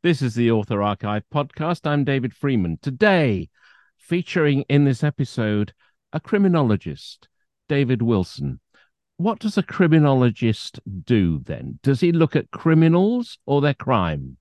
This is the Author Archive podcast. I'm David Freeman. Today, featuring in this episode, a criminologist, David Wilson. What does a criminologist do then? Does he look at criminals or their crime?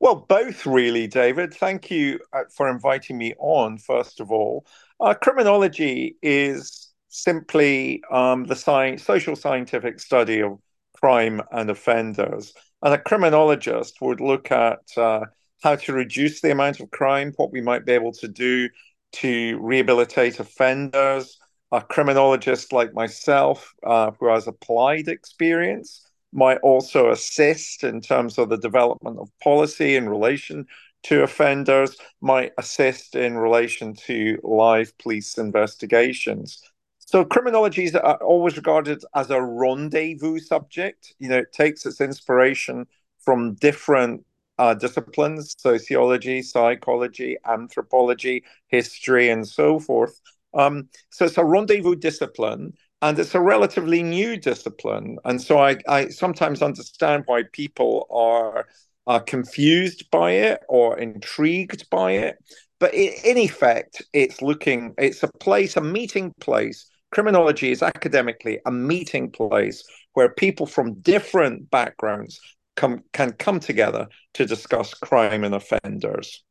Well, both really, David. Thank you uh, for inviting me on, first of all. Uh, criminology is simply um, the science, social scientific study of crime and offenders. And a criminologist would look at uh, how to reduce the amount of crime, what we might be able to do to rehabilitate offenders. A criminologist like myself, uh, who has applied experience, might also assist in terms of the development of policy in relation to offenders, might assist in relation to live police investigations. So criminology is always regarded as a rendezvous subject. You know, it takes its inspiration from different uh, disciplines sociology, psychology, anthropology, history, and so forth. Um, so it's a rendezvous discipline, and it's a relatively new discipline. And so I, I sometimes understand why people are, are confused by it or intrigued by it. But in effect, it's looking, it's a place, a meeting place criminology is academically a meeting place where people from different backgrounds come, can come together to discuss crime and offenders.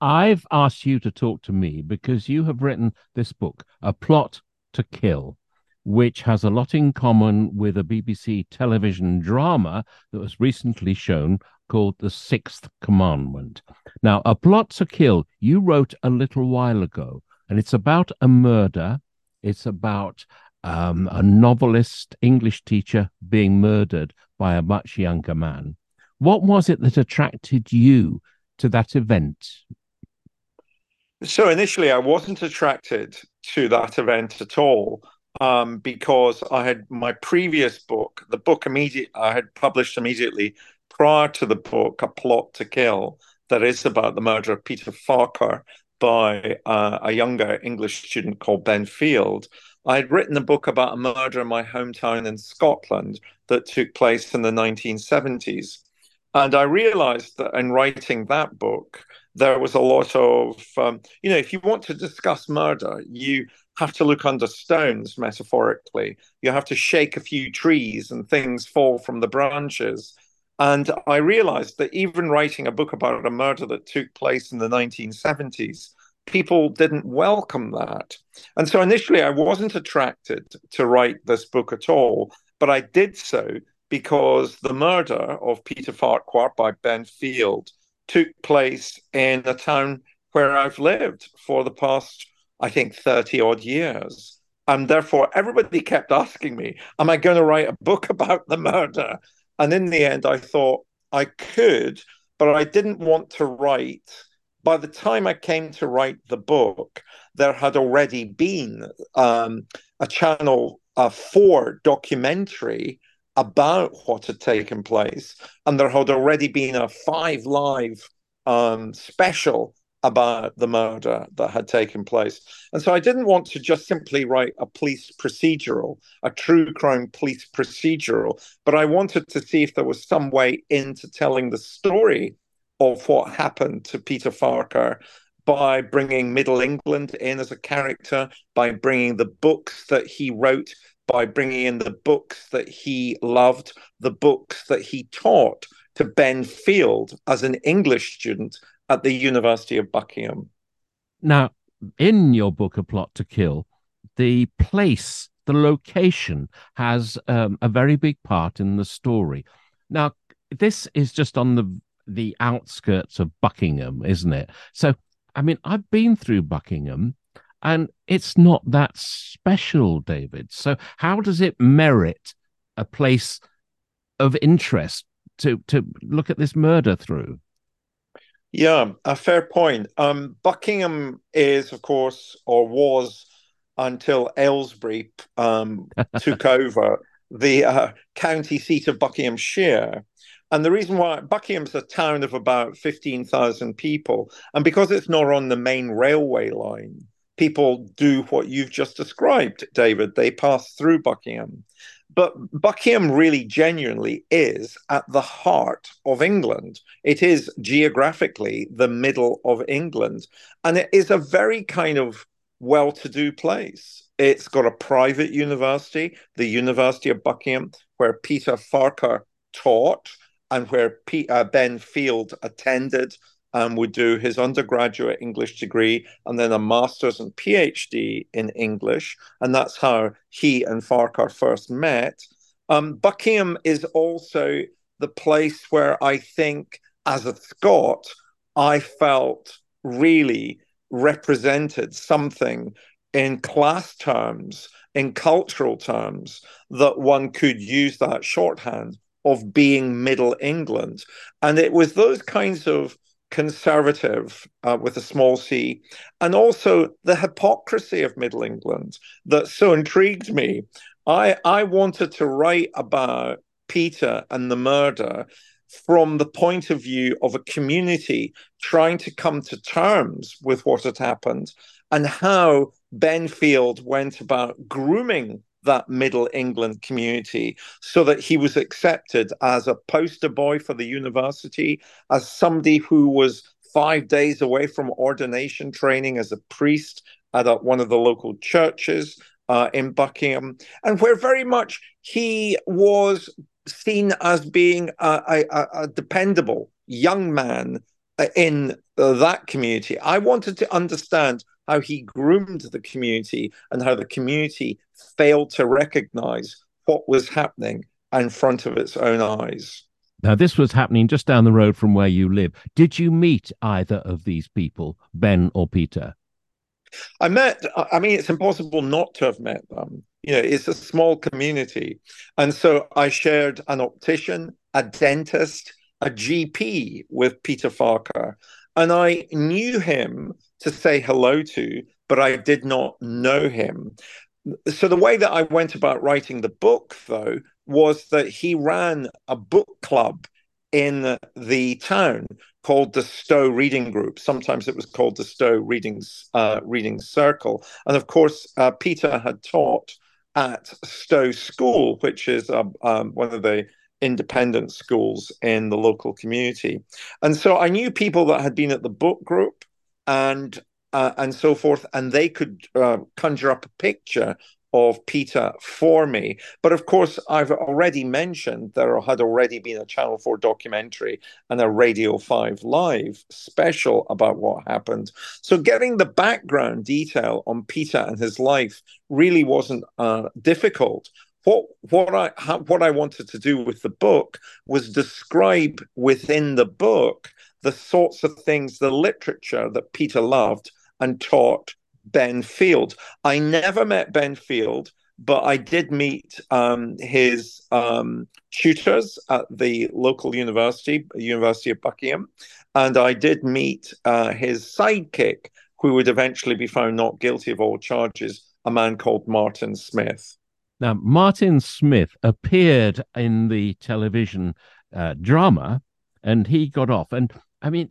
I've asked you to talk to me because you have written this book, A Plot to Kill, which has a lot in common with a BBC television drama that was recently shown called The Sixth Commandment. Now, A Plot to Kill, you wrote a little while ago, and it's about a murder it's about um, a novelist English teacher being murdered by a much younger man. What was it that attracted you to that event? So initially, I wasn't attracted to that event at all um, because I had my previous book, the book immediate I had published immediately prior to the book, A Plot to Kill, that is about the murder of Peter Farquhar, by uh, a younger English student called Ben Field. I had written a book about a murder in my hometown in Scotland that took place in the 1970s. And I realized that in writing that book, there was a lot of, um, you know, if you want to discuss murder, you have to look under stones, metaphorically. You have to shake a few trees and things fall from the branches. And I realized that even writing a book about a murder that took place in the 1970s, people didn't welcome that. And so initially, I wasn't attracted to write this book at all, but I did so because the murder of Peter Farquhar by Ben Field took place in a town where I've lived for the past, I think, 30 odd years. And therefore, everybody kept asking me, Am I going to write a book about the murder? And in the end, I thought I could, but I didn't want to write. By the time I came to write the book, there had already been um, a Channel uh, 4 documentary about what had taken place. And there had already been a five live um, special about the murder that had taken place. And so I didn't want to just simply write a police procedural, a true crime police procedural, but I wanted to see if there was some way into telling the story of what happened to Peter Farquhar by bringing Middle England in as a character, by bringing the books that he wrote, by bringing in the books that he loved, the books that he taught to Ben Field as an English student at the University of Buckingham. Now, in your book, A Plot to Kill, the place, the location has um, a very big part in the story. Now, this is just on the the outskirts of Buckingham, isn't it? So, I mean, I've been through Buckingham and it's not that special, David. So, how does it merit a place of interest to to look at this murder through? Yeah, a fair point. Um, Buckingham is, of course, or was until Aylesbury um, took over the uh, county seat of Buckinghamshire. And the reason why Buckingham's a town of about 15,000 people, and because it's not on the main railway line, people do what you've just described, David. They pass through Buckingham. But Buckingham really genuinely is at the heart of England. It is geographically the middle of England. And it is a very kind of well to do place. It's got a private university, the University of Buckingham, where Peter Farquhar taught and where P- uh, Ben Field attended and would do his undergraduate English degree and then a master's and PhD in English. And that's how he and Farquhar first met. Um, Buckingham is also the place where I think, as a Scot, I felt really represented something in class terms, in cultural terms, that one could use that shorthand of being Middle England. And it was those kinds of conservative uh, with a small c, and also the hypocrisy of Middle England that so intrigued me. I, I wanted to write about Peter and the murder from the point of view of a community trying to come to terms with what had happened and how Ben Field went about grooming that Middle England community so that he was accepted as a poster boy for the university, as somebody who was five days away from ordination training as a priest at a, one of the local churches uh, in Buckingham, and where very much he was seen as being a, a, a dependable young man in uh, that community. I wanted to understand how he groomed the community and how the community failed to recognize what was happening in front of its own eyes. Now, this was happening just down the road from where you live. Did you meet either of these people, Ben or Peter? I met, I mean, it's impossible not to have met them. You know, it's a small community. And so I shared an optician, a dentist, a GP with Peter Farquhar. And I knew him to say hello to, but I did not know him. So the way that I went about writing the book, though, was that he ran a book club in the town called the Stowe Reading Group. Sometimes it was called the Stowe Reading uh, Reading Circle, and of course, uh, Peter had taught at Stowe School, which is uh, um, one of the independent schools in the local community. And so I knew people that had been at the book group and uh, and so forth, and they could uh, conjure up a picture of Peter for me. But of course, I've already mentioned there had already been a Channel 4 documentary and a Radio 5 live special about what happened. So getting the background detail on Peter and his life really wasn't uh, difficult. What, what I what I wanted to do with the book was describe within the book the sorts of things, the literature that Peter loved and taught Ben Field. I never met Ben Field, but I did meet um, his um, tutors at the local university, University of Buckingham, and I did meet uh, his sidekick, who would eventually be found not guilty of all charges, a man called Martin Smith. Now, Martin Smith appeared in the television uh, drama and he got off. And I mean,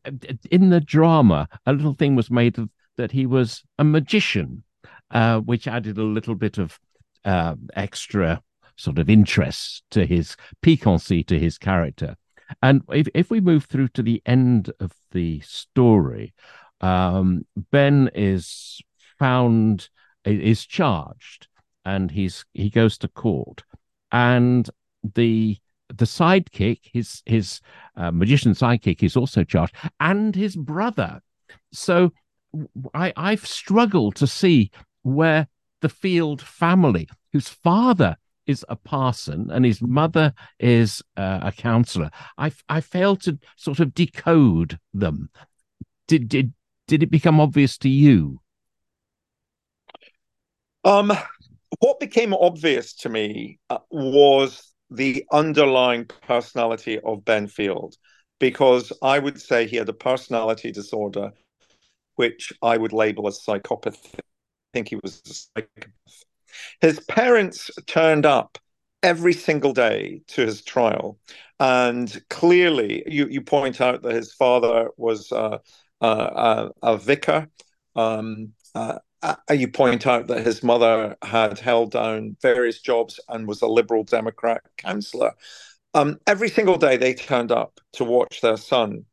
in the drama, a little thing was made of that he was a magician, uh, which added a little bit of uh, extra sort of interest to his piquancy to his character. And if, if we move through to the end of the story, um, Ben is found is charged, and he's he goes to court, and the the sidekick, his his uh, magician sidekick, is also charged, and his brother. So I I've struggled to see where the Field family, whose father is a parson and his mother is uh, a counselor, I I failed to sort of decode them. Did did did it become obvious to you? Um, what became obvious to me uh, was the underlying personality of Ben Field, because I would say he had a personality disorder, which I would label as psychopathy. I think he was a psychopath. His parents turned up every single day to his trial. And clearly, you, you point out that his father was uh, uh, a vicar. Um, uh, uh, you point out that his mother had held down various jobs and was a liberal Democrat councillor. Um, every single day they turned up to watch their son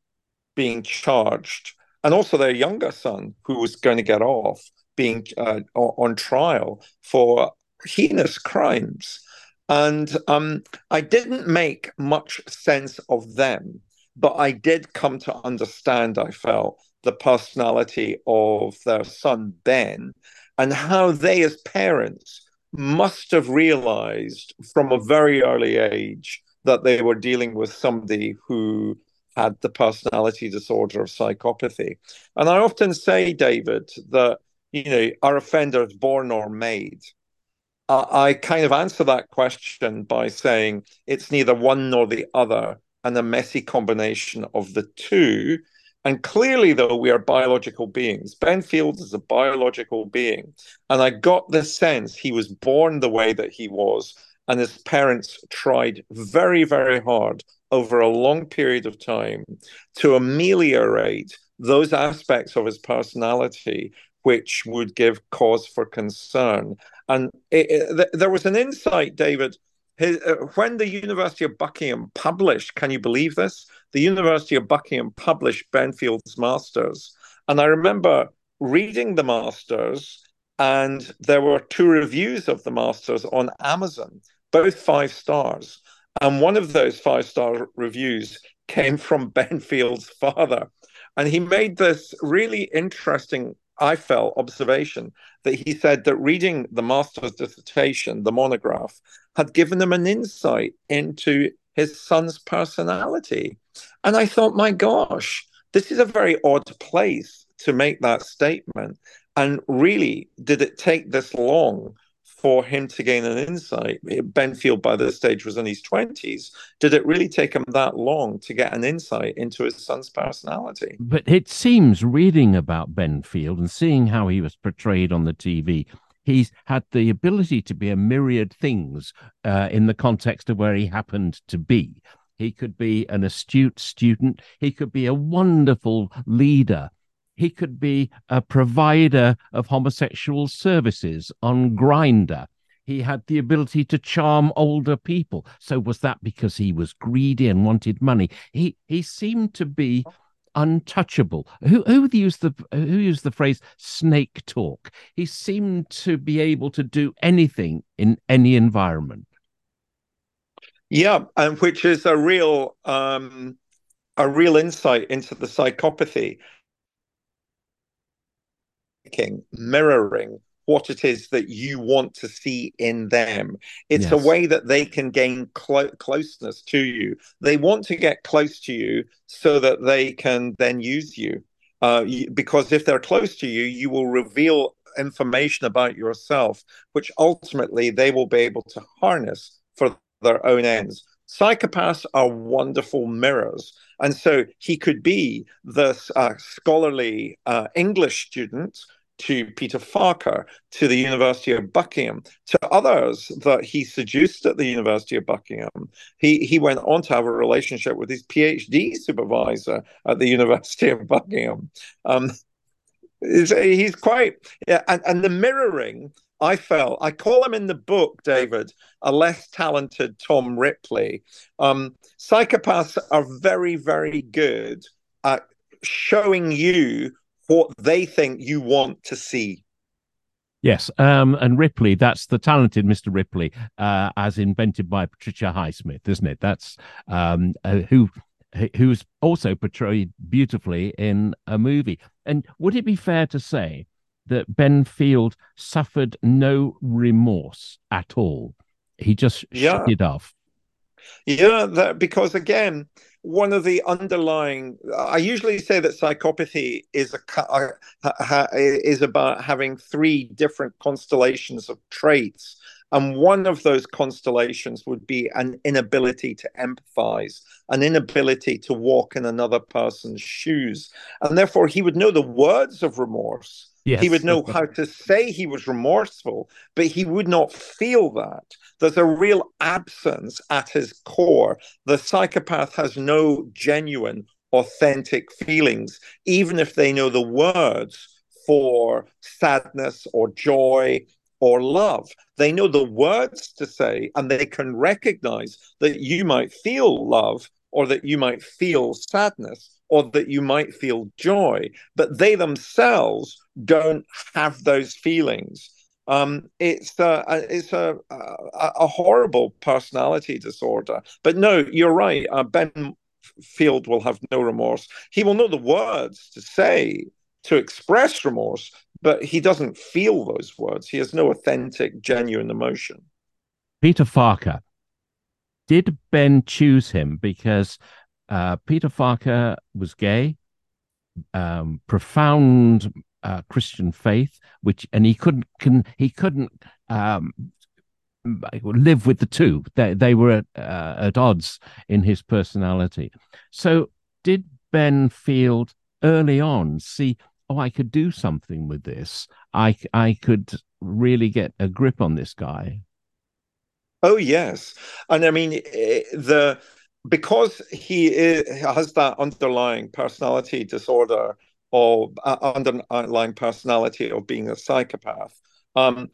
being charged, and also their younger son, who was going to get off, being uh, on trial for heinous crimes. And um, I didn't make much sense of them, but I did come to understand, I felt, the personality of their son, Ben, and how they, as parents, must have realized from a very early age that they were dealing with somebody who had the personality disorder of psychopathy. And I often say, David, that you know, are offenders born or made? I kind of answer that question by saying it's neither one nor the other, and a messy combination of the two. And clearly, though, we are biological beings. Ben Field is a biological being. And I got the sense he was born the way that he was, and his parents tried very, very hard over a long period of time to ameliorate those aspects of his personality which would give cause for concern. And it, it, th- there was an insight, David, his, uh, when the University of Buckingham published, can you believe this? The University of Buckingham published Ben Field's Masters. And I remember reading the Masters, and there were two reviews of the Masters on Amazon, both five stars. And one of those five star reviews came from Ben Field's father. And he made this really interesting I felt, observation that he said that reading the master's dissertation, the monograph, had given him an insight into his son's personality. And I thought, my gosh, this is a very odd place to make that statement. And really, did it take this long for him to gain an insight. Ben Field, by this stage, was in his 20s. Did it really take him that long to get an insight into his son's personality? But it seems, reading about Ben Field and seeing how he was portrayed on the TV, he's had the ability to be a myriad things uh, in the context of where he happened to be. He could be an astute student, he could be a wonderful leader he could be a provider of homosexual services on Grindr. He had the ability to charm older people. So was that because he was greedy and wanted money? He he seemed to be untouchable. Who who used the who used the phrase snake talk? He seemed to be able to do anything in any environment. Yeah, and which is a real um, a real insight into the psychopathy mirroring what it is that you want to see in them. It's yes. a way that they can gain clo- closeness to you. They want to get close to you so that they can then use you. Uh, you, because if they're close to you, you will reveal information about yourself, which ultimately they will be able to harness for their own ends. Psychopaths are wonderful mirrors. And so he could be this uh, scholarly uh, English student to Peter Farquhar, to the University of Buckingham, to others that he seduced at the University of Buckingham. He, he went on to have a relationship with his PhD supervisor at the University of Buckingham. Um, he's quite, yeah, and, and the mirroring I felt, I call him in the book, David, a less talented Tom Ripley. Um, psychopaths are very, very good at showing you what they think you want to see. Yes, um, and Ripley, that's the talented Mr. Ripley, uh, as invented by Patricia Highsmith, isn't it? That's um, uh, who who's also portrayed beautifully in a movie. And would it be fair to say that Ben Field suffered no remorse at all? He just yeah. shut it off. Yeah, that, because again, one of the underlying i usually say that psychopathy is a is about having three different constellations of traits and one of those constellations would be an inability to empathize, an inability to walk in another person's shoes. And therefore, he would know the words of remorse. Yes. He would know how to say he was remorseful, but he would not feel that. There's a real absence at his core. The psychopath has no genuine, authentic feelings, even if they know the words for sadness or joy or love. They know the words to say, and they can recognize that you might feel love or that you might feel sadness or that you might feel joy, but they themselves don't have those feelings. Um, it's a, it's a, a, a horrible personality disorder. But no, you're right. Uh, ben Field will have no remorse. He will know the words to say to express remorse, but he doesn't feel those words. He has no authentic, genuine emotion. Peter Farquhar. Did Ben choose him because uh, Peter Farquhar was gay, um, profound uh, Christian faith, which and he couldn't can, he couldn't um, live with the two. They they were at, uh, at odds in his personality. So did Ben Field early on see oh, I could do something with this. I I could really get a grip on this guy. Oh yes, and I mean eh, the because he is, has that underlying personality disorder or uh, underlying personality of being a psychopath. Um,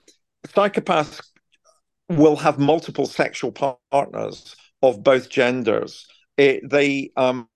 psychopaths will have multiple sexual partners of both genders. It, they um,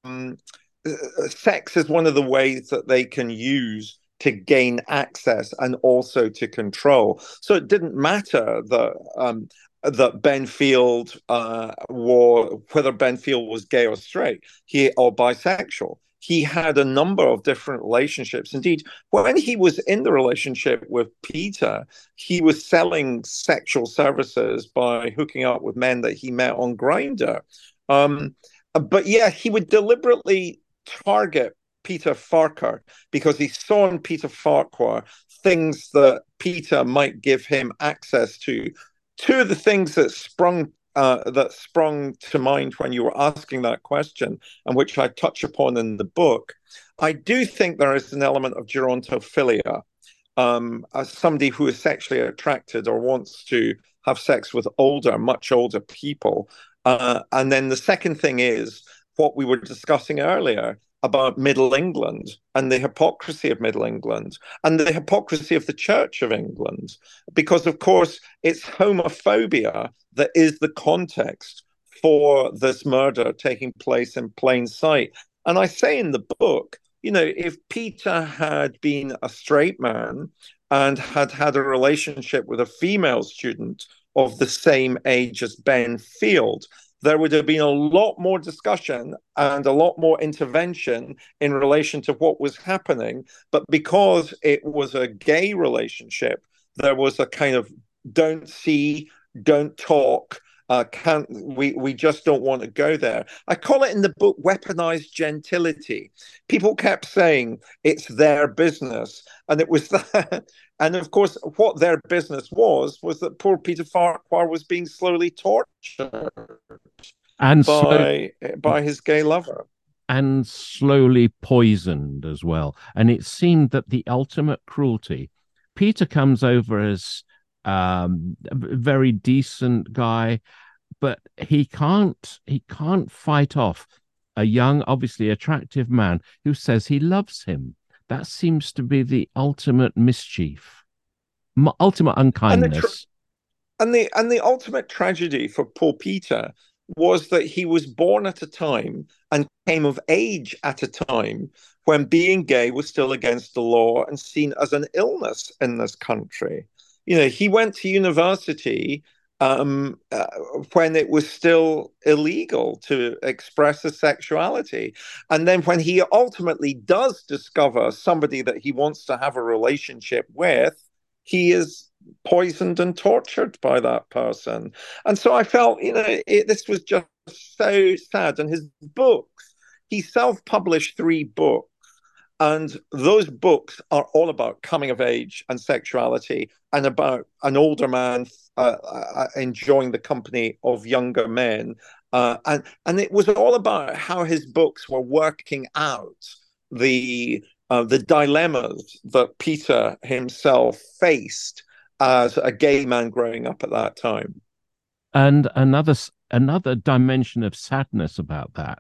sex is one of the ways that they can use to gain access and also to control. So it didn't matter that um, that Ben Field uh, were whether Ben Field was gay or straight, he or bisexual. He had a number of different relationships. Indeed, when he was in the relationship with Peter, he was selling sexual services by hooking up with men that he met on Grindr. Um, but yeah, he would deliberately target Peter Farquhar because he saw in Peter Farquhar things that Peter might give him access to. Two of the things that sprung uh, that sprung to mind when you were asking that question, and which I touch upon in the book, I do think there is an element of gerontophilia. Um, as somebody who is sexually attracted or wants to have sex with older, much older people. Uh, and then the second thing is what we were discussing earlier about Middle England and the hypocrisy of Middle England and the hypocrisy of the Church of England. Because, of course, it's homophobia that is the context for this murder taking place in plain sight. And I say in the book, you know, if Peter had been a straight man and had had a relationship with a female student of the same age as Ben Field, there would have been a lot more discussion and a lot more intervention in relation to what was happening. But because it was a gay relationship, there was a kind of don't see, don't talk, uh, can't we we just don't want to go there. I call it in the book weaponized gentility. People kept saying it's their business and it was that and of course what their business was was that poor peter farquhar was being slowly tortured and by by his gay lover. And slowly poisoned as well. And it seemed that the ultimate cruelty peter comes over as um, a very decent guy, but he can't he can't fight off a young, obviously attractive man who says he loves him. That seems to be the ultimate mischief, ultimate unkindness. And the, tra- and the and the ultimate tragedy for poor Peter was that he was born at a time and came of age at a time when being gay was still against the law and seen as an illness in this country you know, he went to university um, uh, when it was still illegal to express a sexuality. And then when he ultimately does discover somebody that he wants to have a relationship with, he is poisoned and tortured by that person. And so I felt, you know, it, this was just so sad. And his books, he self published three books. And those books are all about coming of age and sexuality and about an older man uh, uh, enjoying the company of younger men. Uh, and, and it was all about how his books were working out the, uh, the dilemmas that Peter himself faced as a gay man growing up at that time. And another another dimension of sadness about that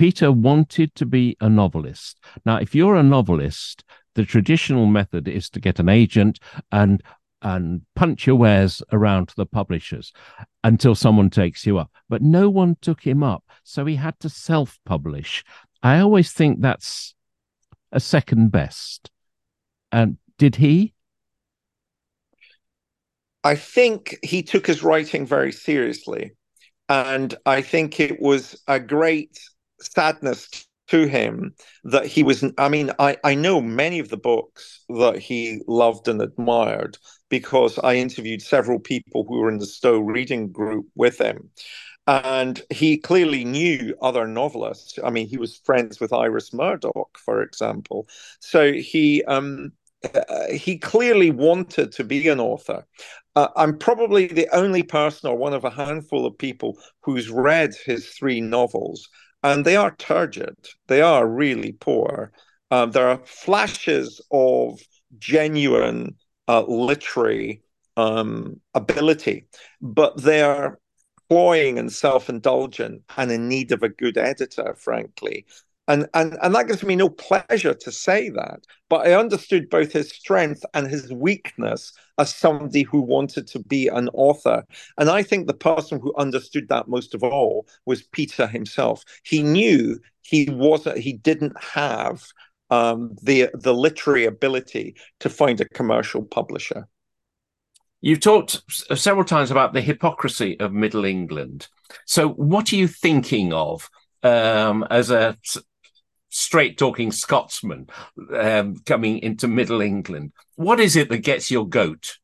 Peter wanted to be a novelist. Now, if you're a novelist, the traditional method is to get an agent and and punch your wares around to the publishers until someone takes you up. But no one took him up, so he had to self-publish. I always think that's a second best. And did he? I think he took his writing very seriously. And I think it was a great sadness to him that he was i mean I, I know many of the books that he loved and admired because i interviewed several people who were in the stowe reading group with him. And he clearly knew other novelists. I mean he was friends with iris murdoch for example. So he um uh, he clearly wanted to be an author. Uh, I'm probably the only person or one of a handful of people who's read his three novels, and they are turgid. They are really poor. Um, there are flashes of genuine uh, literary um, ability, but they are cloying and self-indulgent and in need of a good editor, frankly. And, and, and that gives me no pleasure to say that. But I understood both his strength and his weakness as somebody who wanted to be an author. And I think the person who understood that most of all was Peter himself. He knew he wasn't, he didn't have um, the the literary ability to find a commercial publisher. You've talked several times about the hypocrisy of Middle England. So, what are you thinking of um, as a straight talking Scotsman um, coming into Middle England. What is it that gets your goat?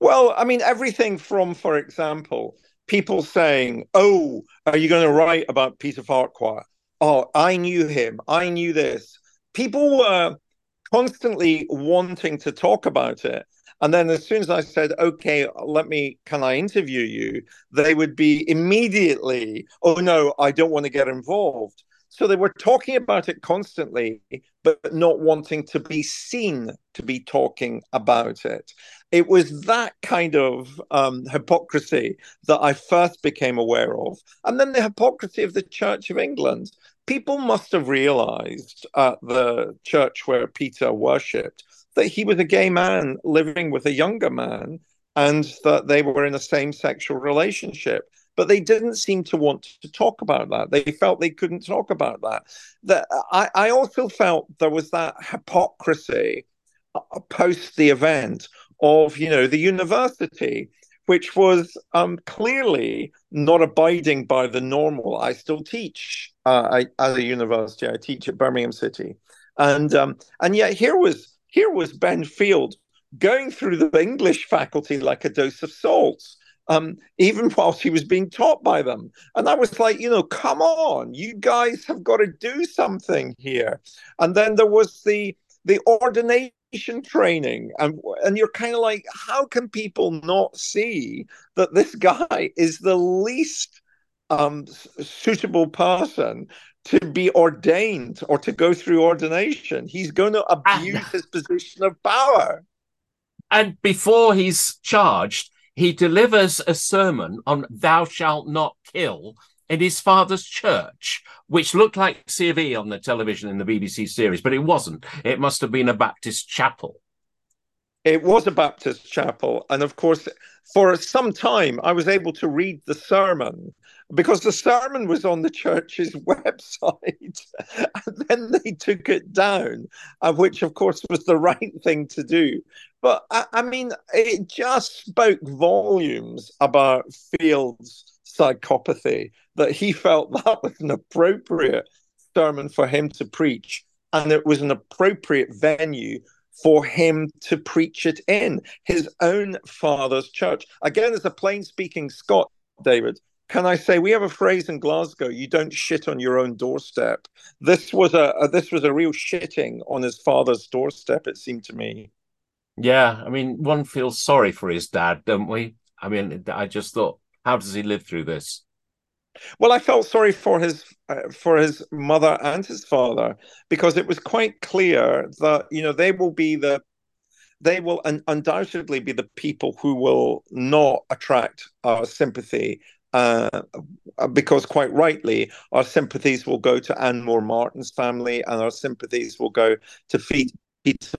Well, I mean, everything from, for example, people saying, Oh, are you going to write about Peter Farquhar? Oh, I knew him. I knew this. People were constantly wanting to talk about it. And then as soon as I said, okay, let me, can I interview you? They would be immediately, oh no, I don't want to get involved. So they were talking about it constantly, but not wanting to be seen to be talking about it. It was that kind of um, hypocrisy that I first became aware of. And then the hypocrisy of the Church of England. People must have realized at the church where Peter worshipped that he was a gay man living with a younger man and that they were in a same sexual relationship but they didn't seem to want to talk about that. They felt they couldn't talk about that. That I, I also felt there was that hypocrisy uh, post the event of you know the university which was um, clearly not abiding by the normal. I still teach uh, I, at a university. I teach at Birmingham City, and um, and yet here was here was Ben Field going through the English faculty like a dose of salt um, even whilst he was being taught by them. And I was like, you know, come on, you guys have got to do something here. And then there was the the ordination training, and and you're kind of like, how can people not see that this guy is the least um, suitable person to be ordained or to go through ordination? He's going to abuse his position of power. And before he's charged, he delivers a sermon on thou shalt not kill in his father's church, which looked like C of E on the television in the BBC series, but it wasn't. It must have been a Baptist chapel. It was a Baptist chapel. And of course, for some time, I was able to read the sermon because the sermon was on the church's website. and then they took it down, uh, which, of course, was the right thing to do. But I, I mean, it just spoke volumes about Field's psychopathy that he felt that was an appropriate sermon for him to preach. And it was an appropriate venue for him to preach it in his own father's church. Again, as a plain speaking Scot, David, can I say we have a phrase in Glasgow: "You don't shit on your own doorstep." This was a, a, this was a real shitting on his father's doorstep. It seemed to me. Yeah, I mean, one feels sorry for his dad, don't we? I mean, I just thought, how does he live through this? Well, I felt sorry for his uh, for his mother and his father because it was quite clear that you know they will be the they will un- undoubtedly be the people who will not attract our sympathy uh, because quite rightly, our sympathies will go to Anne Moore Martin's family and our sympathies will go to Peter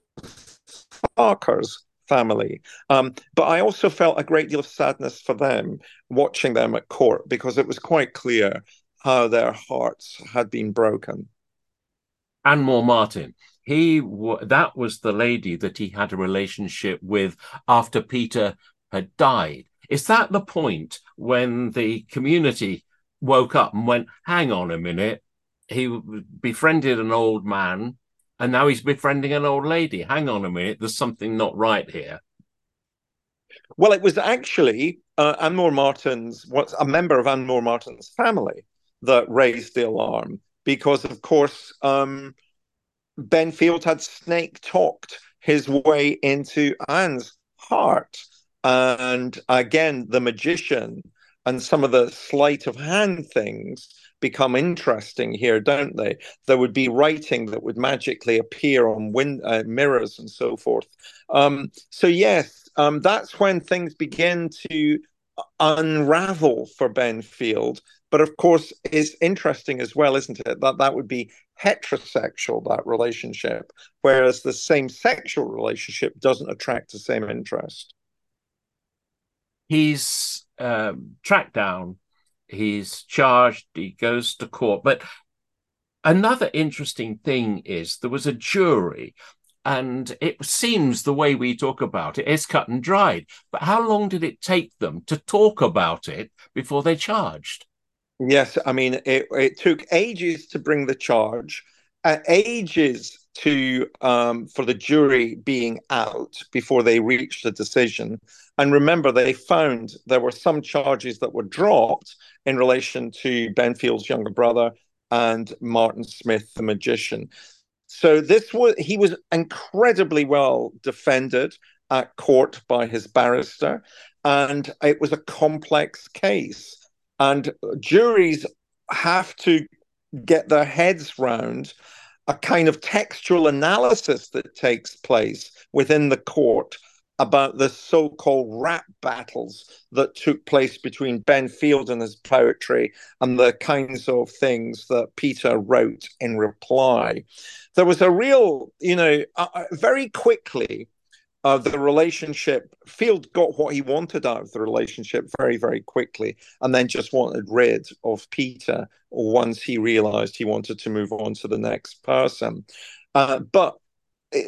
Farquhar's family. Um, but I also felt a great deal of sadness for them watching them at court because it was quite clear how their hearts had been broken. Anne Moore Martin, he that was the lady that he had a relationship with after Peter had died. Is that the point when the community woke up and went, hang on a minute, he befriended an old man and now he's befriending an old lady. Hang on a minute, there's something not right here. Well, it was actually uh, Anne Moore Martin's, what's a member of Anne Moore Martin's family that raised the alarm because, of course, um, Ben Field had snake talked his way into Anne's heart. And again, the magician and some of the sleight of hand things become interesting here, don't they? There would be writing that would magically appear on uh, mirrors and so forth. Um, so, yes, um, that's when things begin to unravel for Ben Field. But of course, it's interesting as well, isn't it? That that would be heterosexual, that relationship, whereas the same sexual relationship doesn't attract the same interest. He's um, tracked down he's charged, he goes to court. But another interesting thing is there was a jury, and it seems the way we talk about it is cut and dried. But how long did it take them to talk about it before they charged? Yes, I mean, it, it took ages to bring the charge, uh, ages to um, for the jury being out before they reached a decision. And remember, they found there were some charges that were dropped in relation to Ben Field's younger brother and Martin Smith, the magician. So this was he was incredibly well defended at court by his barrister, and it was a complex case. And juries have to get their heads round a kind of textual analysis that takes place within the court about the so-called rap battles that took place between Ben Field and his poetry and the kinds of things that Peter wrote in reply. There was a real, you know, uh, very quickly uh, the relationship, Field got what he wanted out of the relationship very, very quickly, and then just wanted rid of Peter once he realized he wanted to move on to the next person. Uh, but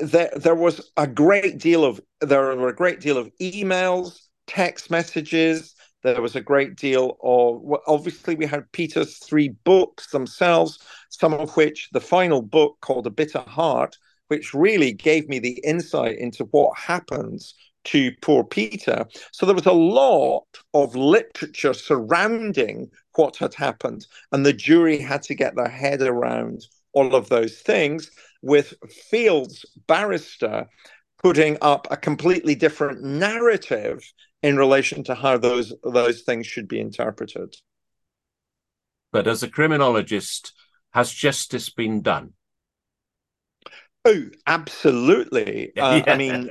there there was a great deal of there were a great deal of emails, text messages. There was a great deal of obviously we had Peter's three books themselves, some of which the final book called A Bitter Heart, which really gave me the insight into what happens to poor Peter. So there was a lot of literature surrounding what had happened, and the jury had to get their head around all of those things with Field's barrister putting up a completely different narrative in relation to how those those things should be interpreted. But as a criminologist, has justice been done? Oh, absolutely. Uh, yes. I mean,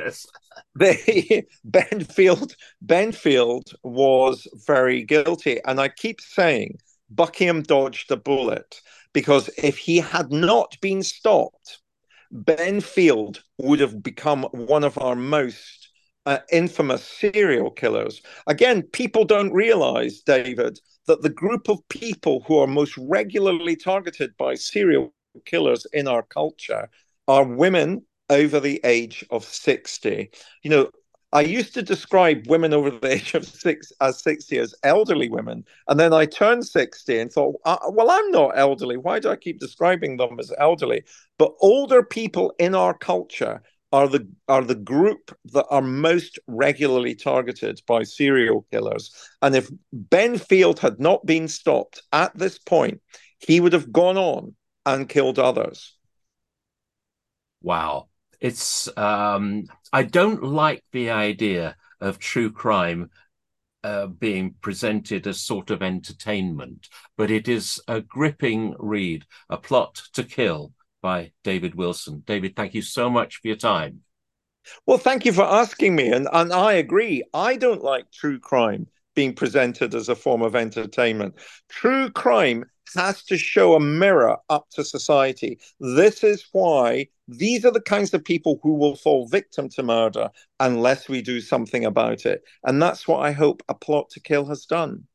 they, Ben Field Benfield was very guilty, and I keep saying Buckingham dodged a bullet because if he had not been stopped, Ben Field would have become one of our most uh, infamous serial killers. Again, people don't realize, David, that the group of people who are most regularly targeted by serial killers in our culture are women over the age of 60. You know, I used to describe women over the age of six as 60 as elderly women. And then I turned 60 and thought, uh, well, I'm not elderly. Why do I keep describing them as elderly? But older people in our culture are the are the group that are most regularly targeted by serial killers. And if Ben Field had not been stopped at this point, he would have gone on and killed others. Wow it's um, I don't like the idea of true crime uh, being presented as sort of entertainment, but it is a gripping read, A Plot to Kill by David Wilson. David, thank you so much for your time. Well, thank you for asking me. And, and I agree. I don't like true crime being presented as a form of entertainment. True crime has to show a mirror up to society. This is why these are the kinds of people who will fall victim to murder unless we do something about it. And that's what I hope A Plot to Kill has done.